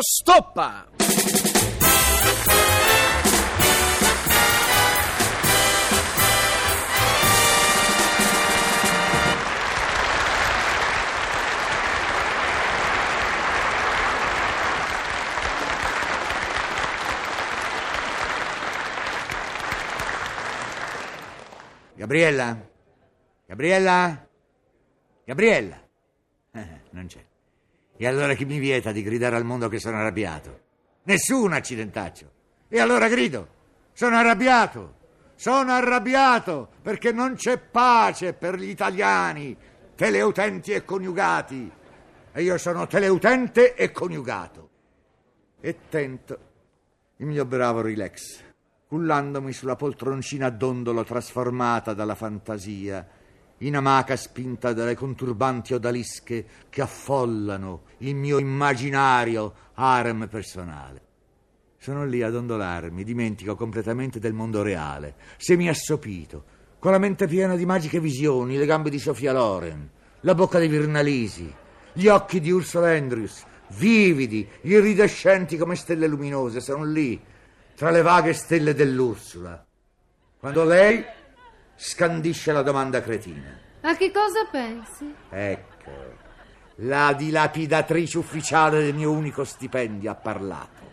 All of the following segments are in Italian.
stoppa! Gabriella? Gabriella? Gabriella? Non c'è. E allora chi mi vieta di gridare al mondo che sono arrabbiato? Nessuno, accidentaccio. E allora grido. Sono arrabbiato. Sono arrabbiato perché non c'è pace per gli italiani, teleutenti e coniugati. E io sono teleutente e coniugato. E tento il mio bravo relax cullandomi sulla poltroncina a dondolo trasformata dalla fantasia, in amaca spinta dalle conturbanti odalische che affollano il mio immaginario harem personale. Sono lì ad ondolarmi, dimentico completamente del mondo reale, semi-assopito, con la mente piena di magiche visioni, le gambe di Sofia Loren, la bocca di Virnalisi, gli occhi di Ursula Andrews, vividi, iridescenti come stelle luminose, sono lì, tra le vaghe stelle dell'Ursula, quando lei scandisce la domanda cretina. A che cosa pensi? Ecco, la dilapidatrice ufficiale del mio unico stipendio ha parlato.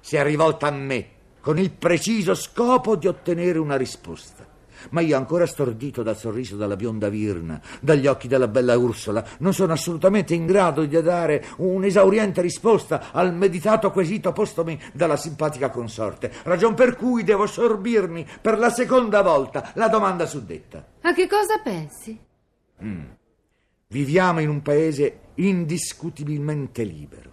Si è rivolta a me con il preciso scopo di ottenere una risposta. Ma io, ancora stordito dal sorriso della bionda Virna, dagli occhi della bella Ursula, non sono assolutamente in grado di dare un'esauriente risposta al meditato quesito postomi dalla simpatica consorte, ragion per cui devo sorbirmi per la seconda volta la domanda suddetta. A che cosa pensi? Mm. Viviamo in un paese indiscutibilmente libero.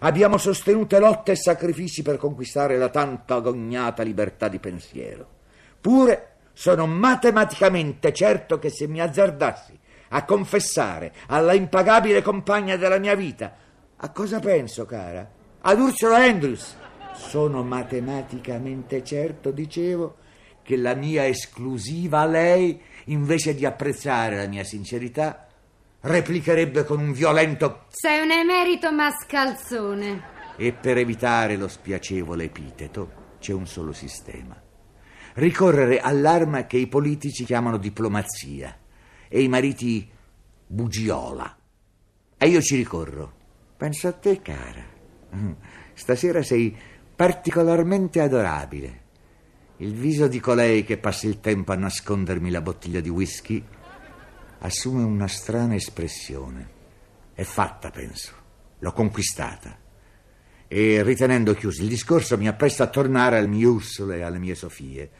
Abbiamo sostenute lotte e sacrifici per conquistare la tanto agognata libertà di pensiero. Pure sono matematicamente certo che se mi azzardassi a confessare alla impagabile compagna della mia vita, a cosa penso, cara? Ad Ursula Andrews. Sono matematicamente certo, dicevo, che la mia esclusiva a lei, invece di apprezzare la mia sincerità, replicherebbe con un violento... Sei un emerito mascalzone. E per evitare lo spiacevole epiteto c'è un solo sistema ricorrere all'arma che i politici chiamano diplomazia e i mariti bugiola. E io ci ricorro. Penso a te, cara. Mm. Stasera sei particolarmente adorabile. Il viso di colei che passa il tempo a nascondermi la bottiglia di whisky assume una strana espressione. È fatta, penso. L'ho conquistata. E ritenendo chiuso il discorso mi appresto a tornare al mio Ursula e alle mie Sofie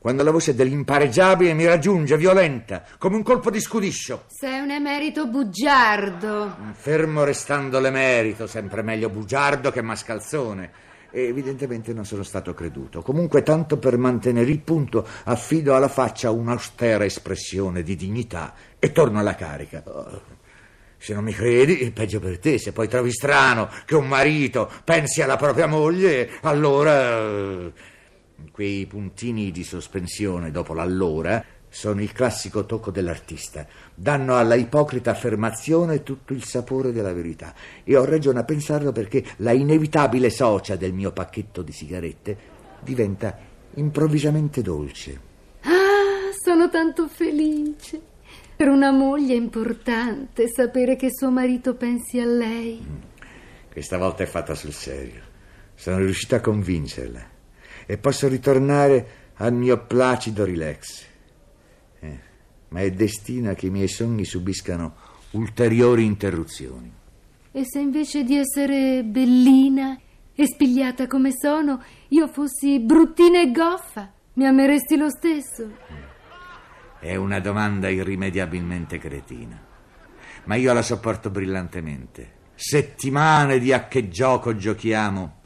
quando la voce dell'impareggiabile mi raggiunge violenta, come un colpo di scudiscio. Sei un emerito bugiardo. Fermo restando l'emerito, sempre meglio bugiardo che mascalzone. E evidentemente non sono stato creduto. Comunque, tanto per mantenere il punto, affido alla faccia un'austera espressione di dignità e torno alla carica. Se non mi credi, peggio per te. Se poi trovi strano che un marito pensi alla propria moglie, allora Quei puntini di sospensione dopo l'allora sono il classico tocco dell'artista. Danno alla ipocrita affermazione tutto il sapore della verità. E ho ragione a pensarlo perché la inevitabile socia del mio pacchetto di sigarette diventa improvvisamente dolce. Ah, sono tanto felice. Per una moglie importante sapere che suo marito pensi a lei. Mm. Questa volta è fatta sul serio. Sono riuscito a convincerla e posso ritornare al mio placido relax. Eh, ma è destino che i miei sogni subiscano ulteriori interruzioni. E se invece di essere bellina e spigliata come sono, io fossi bruttina e goffa, mi ameresti lo stesso? È una domanda irrimediabilmente cretina, ma io la sopporto brillantemente. Settimane di a che gioco giochiamo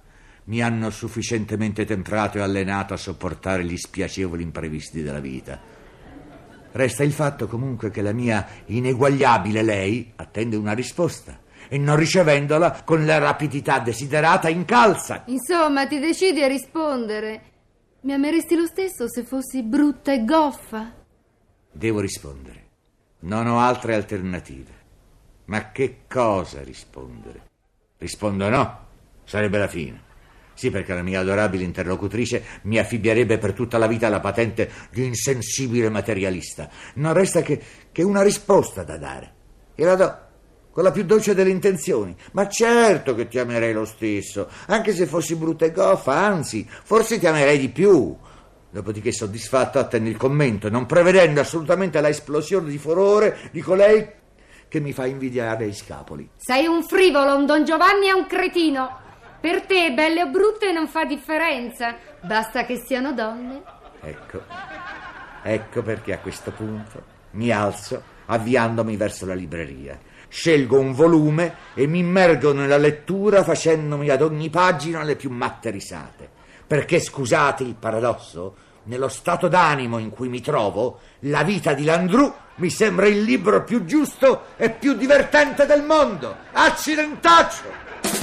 mi hanno sufficientemente temprato e allenato a sopportare gli spiacevoli imprevisti della vita. Resta il fatto comunque che la mia ineguagliabile lei attende una risposta e non ricevendola con la rapidità desiderata incalza. Insomma, ti decidi a rispondere. Mi ameresti lo stesso se fossi brutta e goffa? Devo rispondere. Non ho altre alternative. Ma che cosa rispondere? Rispondo no. Sarebbe la fine. Sì, perché la mia adorabile interlocutrice mi affibbierebbe per tutta la vita la patente di insensibile materialista. Non resta che, che una risposta da dare. E la do con la più dolce delle intenzioni. Ma certo che ti amerei lo stesso, anche se fossi brutta e goffa, anzi, forse ti amerei di più. Dopodiché soddisfatto attenni il commento, non prevedendo assolutamente la esplosione di furore di colei che mi fa invidiare i scapoli. Sei un frivolo, un Don Giovanni e un cretino. Per te, belle o brutte, non fa differenza. Basta che siano donne. Ecco, ecco perché a questo punto mi alzo avviandomi verso la libreria. Scelgo un volume e mi immergo nella lettura facendomi ad ogni pagina le più matte risate. Perché, scusate il paradosso, nello stato d'animo in cui mi trovo, la vita di Landru mi sembra il libro più giusto e più divertente del mondo. Accidentaccio!